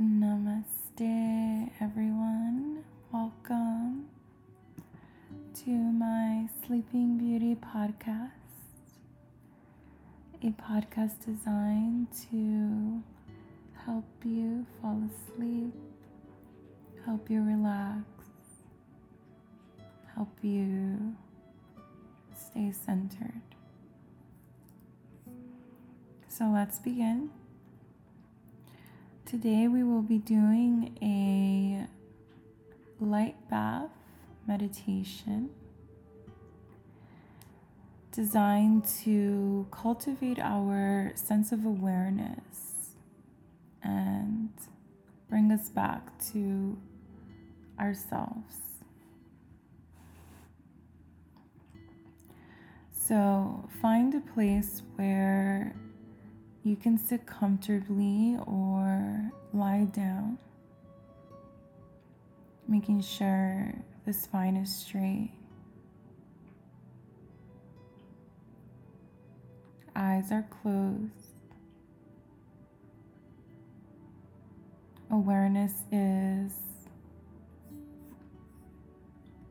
Namaste, everyone. Welcome to my Sleeping Beauty podcast, a podcast designed to help you fall asleep, help you relax, help you stay centered. So let's begin. Today we will be doing a light bath meditation designed to cultivate our sense of awareness and bring us back to ourselves. So find a place where you can sit comfortably or lie down, making sure the spine is straight. Eyes are closed. Awareness is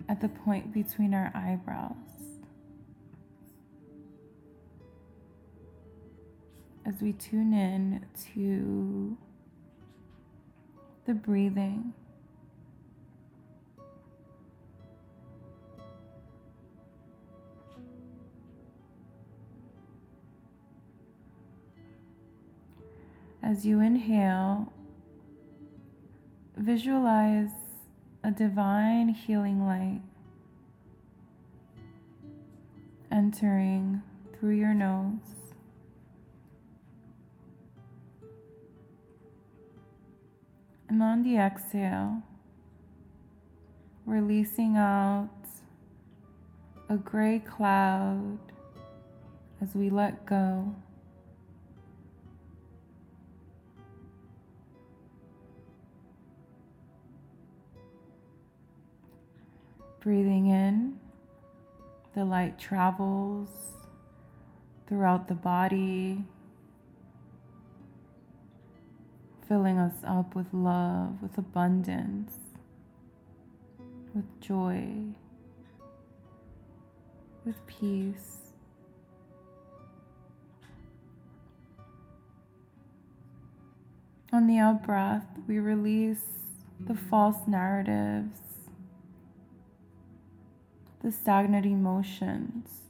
at the point between our eyebrows. As we tune in to the breathing. As you inhale, visualize a divine healing light entering through your nose. And on the exhale, releasing out a gray cloud as we let go. Breathing in, the light travels throughout the body filling us up with love, with abundance, with joy, with peace. On the out breath, we release the false narratives, the stagnant emotions.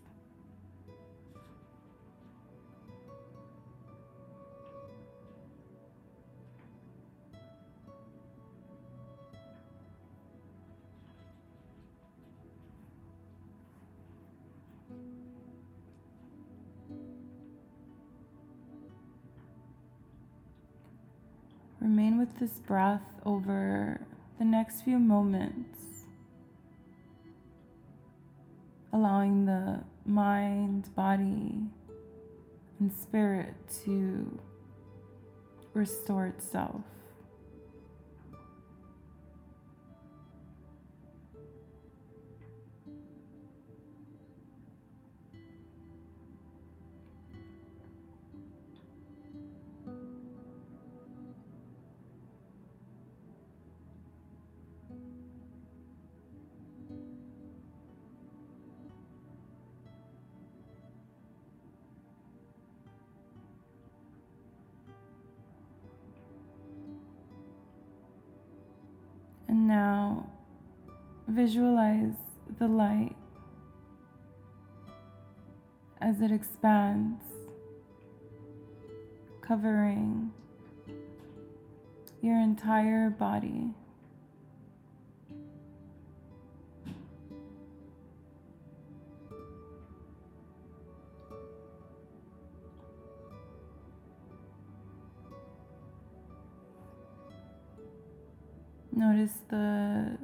Remain with this breath over the next few moments, allowing the mind, body, and spirit to restore itself. Visualize the light as it expands, covering your entire body. Notice the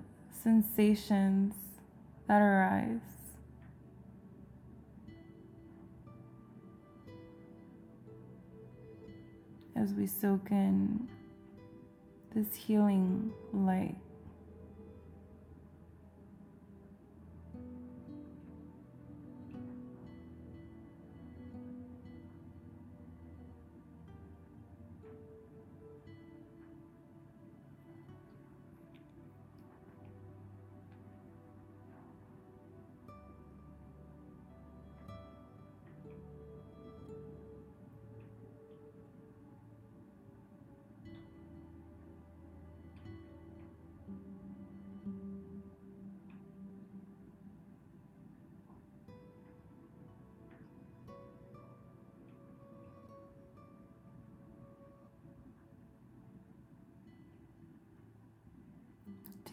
sensations that arise. As we soak in this healing light.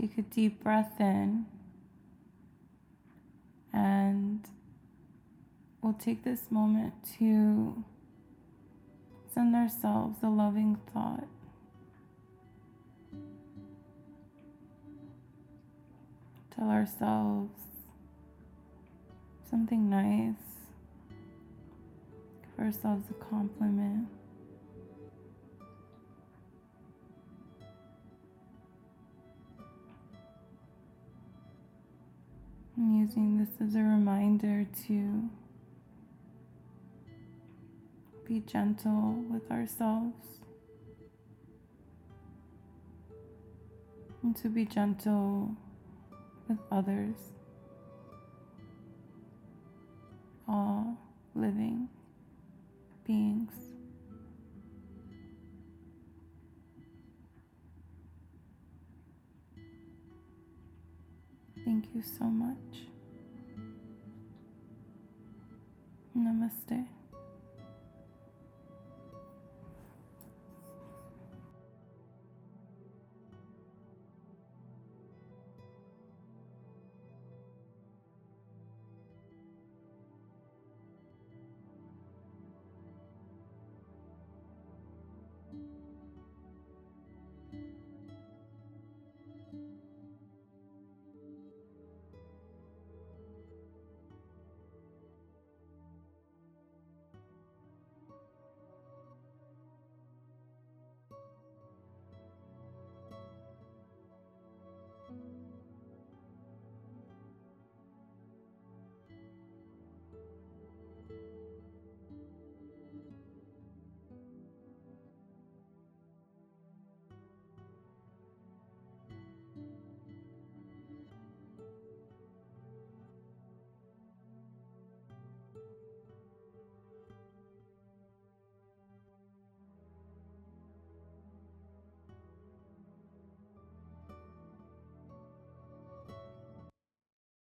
Take a deep breath in and we'll take this moment to send ourselves a loving thought. Tell ourselves something nice. Give ourselves a compliment. I'm using this as a reminder to be gentle with ourselves and to be gentle with others, all living you so much. Namaste.